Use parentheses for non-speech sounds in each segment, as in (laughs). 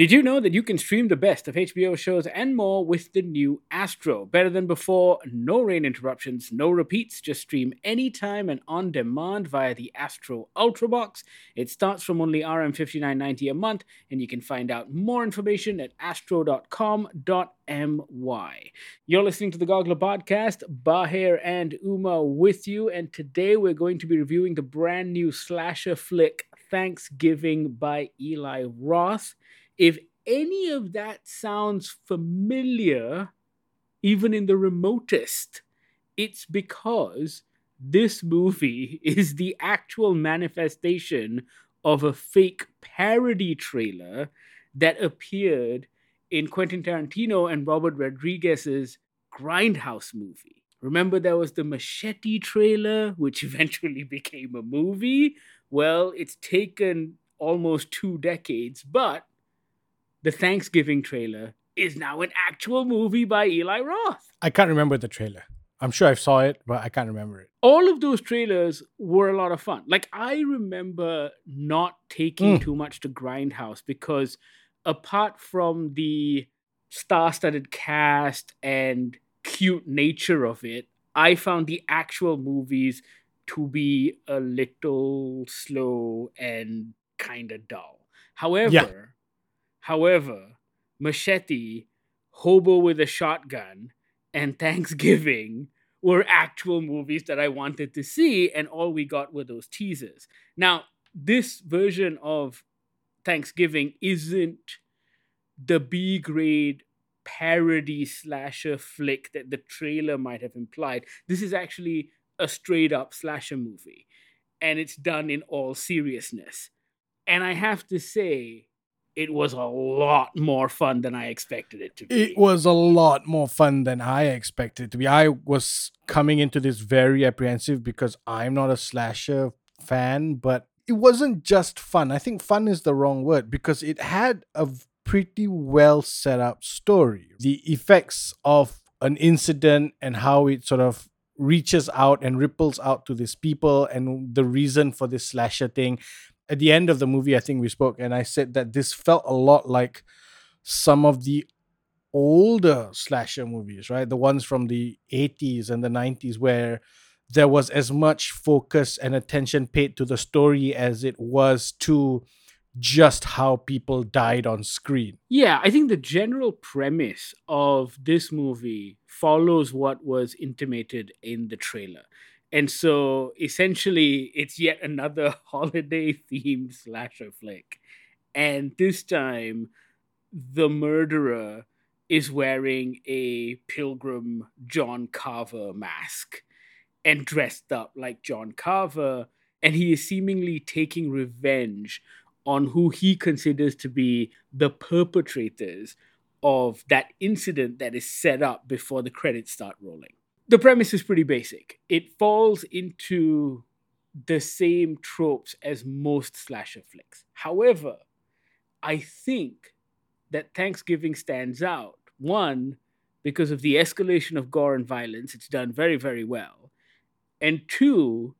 Did you know that you can stream the best of HBO shows and more with the new Astro? Better than before, no rain interruptions, no repeats, just stream anytime and on demand via the Astro Ultrabox. It starts from only RM59.90 a month, and you can find out more information at astro.com.my. You're listening to the Goggler Podcast, Bahir and Uma with you, and today we're going to be reviewing the brand new slasher flick Thanksgiving by Eli Roth. If any of that sounds familiar, even in the remotest, it's because this movie (laughs) is the actual manifestation of a fake parody trailer that appeared in Quentin Tarantino and Robert Rodriguez's Grindhouse movie. Remember, there was the Machete trailer, which (laughs) eventually became a movie? Well, it's taken almost two decades, but the Thanksgiving trailer is now an actual movie by Eli Roth. I can't remember the trailer. I'm sure I saw it, but I can't remember it. All of those trailers were a lot of fun. Like I remember not taking Mm. too much to Grindhouse because apart from the star-studded cast and cute nature of it, I found the actual movies to be a little slow and kind of dull. However, however, Machete, Hobo with a Shotgun, and Thanksgiving were actual movies that I wanted to see, and all we got were those teasers. Now, this version of Thanksgiving isn't the B grade parody slasher flick that the trailer might have implied. This is actually a straight up slasher movie, and it's done in all seriousness. And I have to say, it was a lot more fun than I expected it to be. It was a lot more fun than I expected it to be. I was coming into this very apprehensive because I'm not a slasher fan, but it wasn't just fun. I think fun is the wrong word because it had a pretty well set up story. The effects of an incident and how it sort of reaches out and ripples out to these people and the reason for this slasher thing. At the end of the movie, I think we spoke and I said that this felt a lot like some of the older slasher movies, right? The ones from the 80s and the 90s where there was as much focus and attention paid to the story as it was to just how people died on screen. Yeah, I think the general premise of this movie follows what was intimated in the trailer. And so essentially, it's yet another (laughs) holiday themed slasher flick. And this time, the murderer is wearing a pilgrim John Carver mask and dressed up like John Carver. And he is seemingly taking revenge on who he considers to be the perpetrators of that incident that is set up before the credits start rolling. The premise is pretty basic. It falls into the same tropes as most slasher flicks. However, I think that Thanksgiving stands out. One, because of the escalation of gore and violence, it's done very, very well. And two,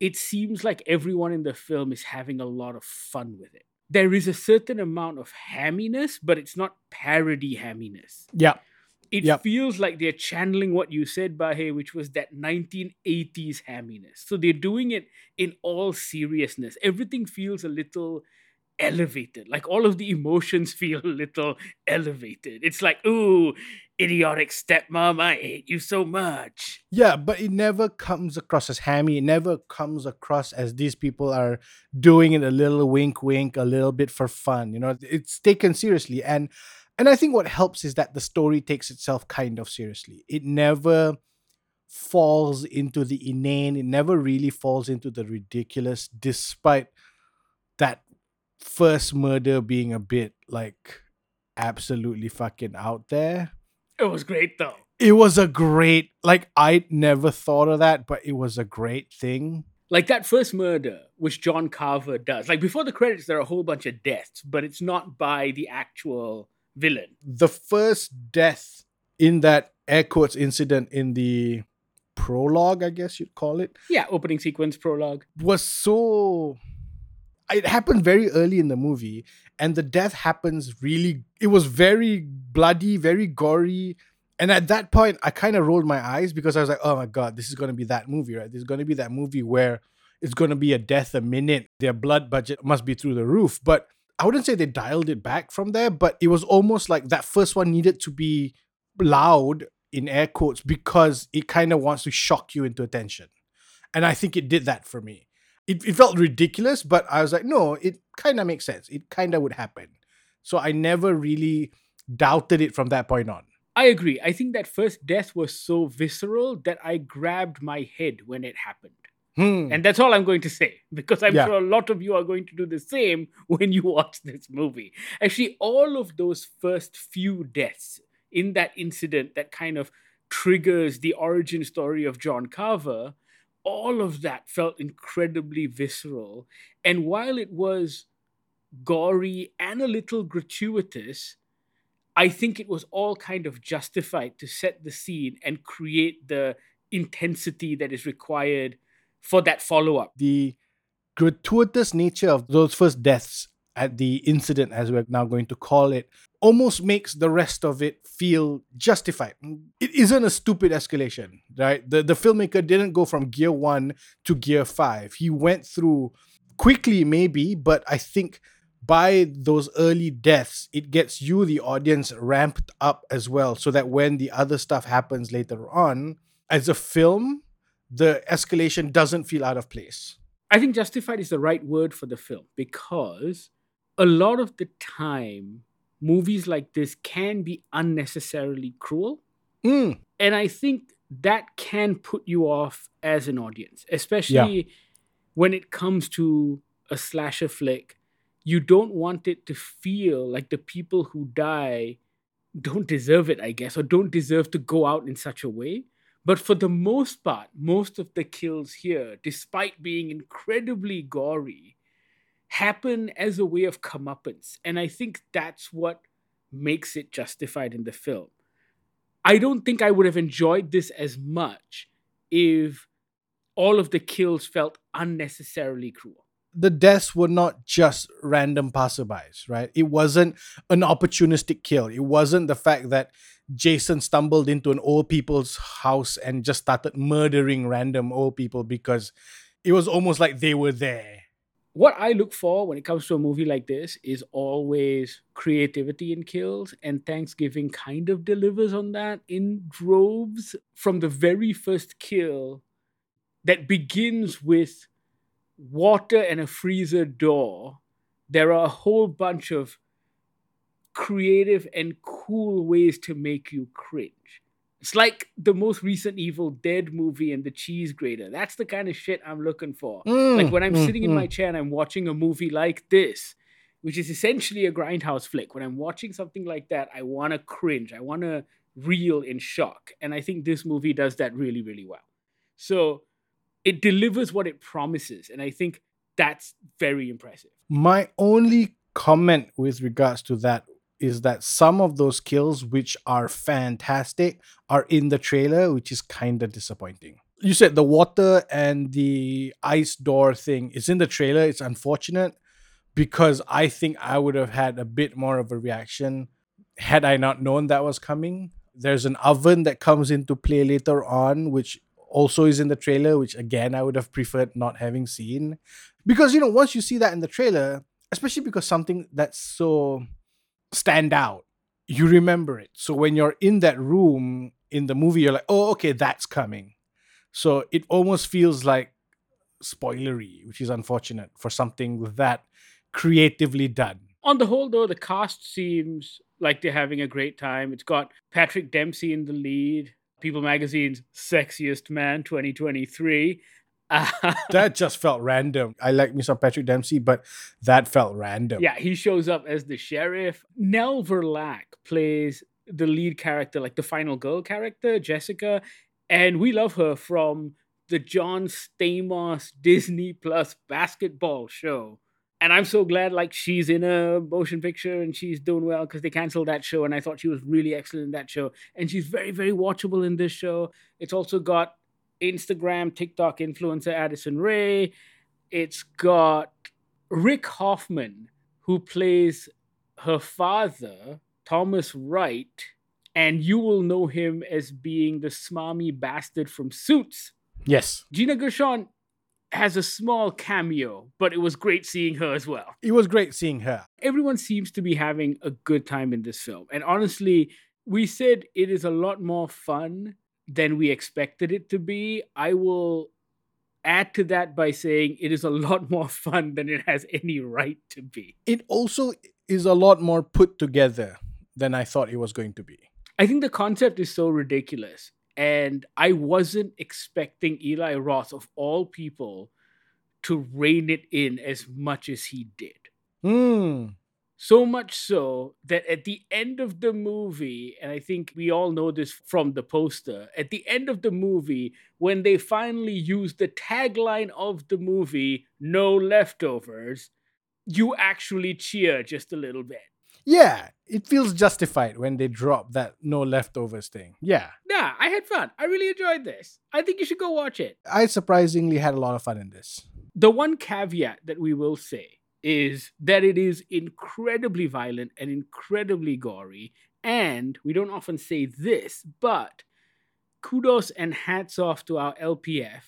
it seems like everyone in the film is having a lot of fun with it. There is a certain amount of hamminess, but it's not parody hamminess. Yeah. It Yep. feels like they're channeling what you said, Bahe, which was that 1980s hamminess. So they're doing it in all seriousness. Everything feels a little elevated. Like all of the emotions (laughs) feel a little elevated. It's like, ooh, idiotic stepmom, I hate you so much. Yeah, but it never comes across as hammy. It never comes across as these people are doing it a little wink wink, a little bit for fun. You know, it's taken seriously. And and I think what helps is that the story takes itself kind of seriously. It never falls into the inane, it never really falls into the ridiculous, despite that first murder being a bit like absolutely fucking out there It was great though. it was a great like i never thought of that but it was a great thing Like that first murder, which John Carver does. Like before the credits, there are a whole bunch of deaths, but it's not by the actual villain. the first death in that air quotes incident in the prologue i guess you'd call it Yeah, opening sequence prologue. was so it happened very early in the movie, and the death happens really. It was very bloody, very gory. And at that point, I kind of rolled my eyes because I was like, oh my God, this is going to be that movie, right? This is going to be that movie where it's going to be a death a minute. Their blood budget must be through the roof. But I wouldn't say they dialed it back from there, but it was almost like that first one needed to be loud in air quotes because it kind of wants to shock you into attention. And I think it did that for me. It, it felt ridiculous, but I was like, no, it kind of makes sense. It kind of would happen. So I never really doubted it from that point on. I agree. I think that first death was so visceral that I grabbed my head when it happened. Hmm. And that's all I'm going to say because I'm Yeah. sure a lot of you are going to do the same when you watch this movie. Actually, all of those first few deaths in that incident that kind of triggers the origin story of John Carver, all of that felt incredibly visceral. And while it was gory and a little gratuitous, I think it was all kind of justified to set the scene and create the intensity that is required for that follow up. the gratuitous nature of those first deaths at the incident, as we're now going to call it, almost makes the rest of it feel justified. It isn't a stupid escalation, right? The the filmmaker didn't go from gear one to gear five. He went through quickly, maybe, but I think by those early deaths, it gets you, the audience, ramped up as well, so that when the other stuff happens later on, as a film, the escalation doesn't feel out of place. I think justified is the right word for the film because a lot of the time, movies like this can be unnecessarily cruel. Mm, And I think that can put you off as an audience, especially when it comes to a slasher flick. You don't want it to feel like the people who die don't deserve it, I guess, or don't deserve to go out in such a way. But for the most part, most of the kills here, despite being incredibly gory, happen as a way of comeuppance. And I think that's what makes it justified in the film. I don't think I would have enjoyed this as much if all of the kills felt unnecessarily cruel. The deaths were not just random passerbys, right? It wasn't an opportunistic kill. It wasn't the fact that Jason stumbled into an old people's house and just started murdering random old people because it was almost like they were there. What I look for when it comes to a movie like this is always creativity in kills, and Thanksgiving kind of delivers on that in droves. From the very first kill that begins with water and a freezer door, there are a whole bunch of creative and cool ways to make you cringe. It's like the most recent Evil Dead movie and the cheese grater. That's the kind of shit I'm looking for. Like when I'm Mm, sitting in mm. my chair and I'm watching a movie like this, which is essentially a grindhouse flick, when I'm watching something like that, I want to cringe. I want to reel in shock. And I think this movie does that really, really well. So it delivers what it promises. And I think that's very impressive. My only comment with regards to that is that some of those kills, which are fantastic, are in the trailer, which is kind of disappointing. You said the water and the ice door thing is in the trailer. It's unfortunate because I think I would have had a bit more of a reaction had I not known that was coming. There's an oven that comes into play later on, which also is in the trailer, which again I would have preferred not having seen. Because, you know, once you see that in the trailer, especially because something that's so stand out, you remember it. So when you're in that room in the movie, you're like, oh, okay, that's coming. So it almost feels like spoilery, which is unfortunate for something that creatively done. On the whole, though, the cast seems like they're having a great time. It's got Patrick Dempsey in the lead, People Magazine's Sexiest Man 2023. (laughs) That just felt random. I like me some Patrick Dempsey, but that felt random. Yeah, he shows up as the sheriff. Nell Verlaque plays the lead character, like the final girl character, Jessica, and we love her from the John Stamos Disney Plus basketball show. And I'm so glad like she's in a motion picture and she's doing well because they canceled that show and I thought she was really excellent in that show. And she's very, very watchable in this show. It's also got Instagram, TikTok influencer Addison Rae. It's got Rick Hoffman, who plays her father, Thomas Wright, and you will know him as being the smarmy bastard from Suits. Yes. Gina Gershon has a small cameo, but it was great seeing her as well. It was great seeing her. Everyone seems to be having a good time in this film. And honestly, we said it is a lot more fun than we expected it to be. I will add to that by saying it is a (laughs) lot more fun than it has any right to be. It also is a lot more put together than I thought it was going to be. I think the concept is so ridiculous. And I wasn't expecting Eli Roth, of all people, to rein it in as much as he did. Hmm. So much so that at the end of the movie, and I think we all know this from the poster, at the end of the movie, when they finally use the tagline of the movie, no leftovers, you actually cheer just a little bit. Yeah, it feels justified when they drop that no leftovers thing. Yeah. Yeah, I had fun. I really enjoyed this. I think you should go watch it. I surprisingly had a lot of fun in this. The one caveat that we will say is that it is incredibly violent and incredibly gory. And we don't often say this, but kudos and hats off to our LPF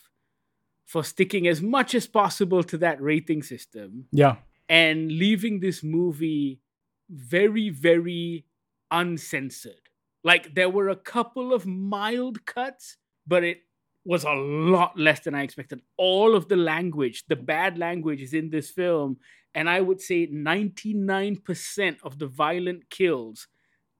for sticking as much as possible to that rating system Yeah. and leaving this movie very, very uncensored. Like there were a couple of mild cuts, but it was a lot less than I expected. All of the language, the bad language is in this film, and I would say 99% of the violent kills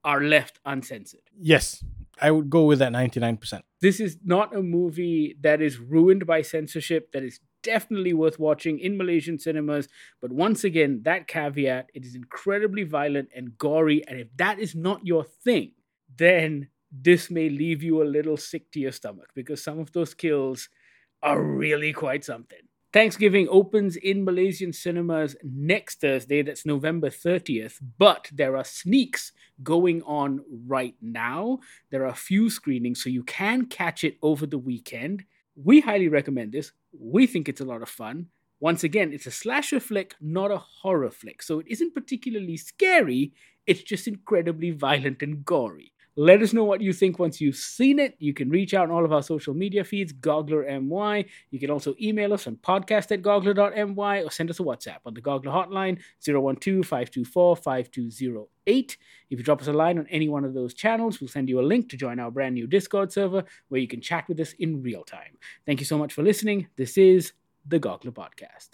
are left uncensored. Yes. I would go with that 99%. This is not a movie that is ruined by censorship, that is definitely worth watching in Malaysian cinemas. But once again, that caveat it is incredibly violent and gory. And if that is not your thing, then this may leave you a little sick to your stomach because some of those kills are really quite something. Thanksgiving opens in Malaysian cinemas next Thursday, that's November 30th, but there are sneaks going on right now. There are a few screenings, so you can catch it over the weekend. We highly recommend this. We think it's a lot of fun. Once again, it's a slasher flick, not a horror flick, so it isn't particularly scary, it's just incredibly violent and gory. Let us know what you think once you've seen it. You can reach out on all of our social media feeds, GogglerMY. You can also email us on podcast at goggler.my or send us a WhatsApp on the Goggler hotline 012-524-5208. If you drop us a line on any one of those channels, we'll send you a link to join our brand new Discord server where you can chat with us in real time. Thank you so much for listening. This is the Goggler Podcast.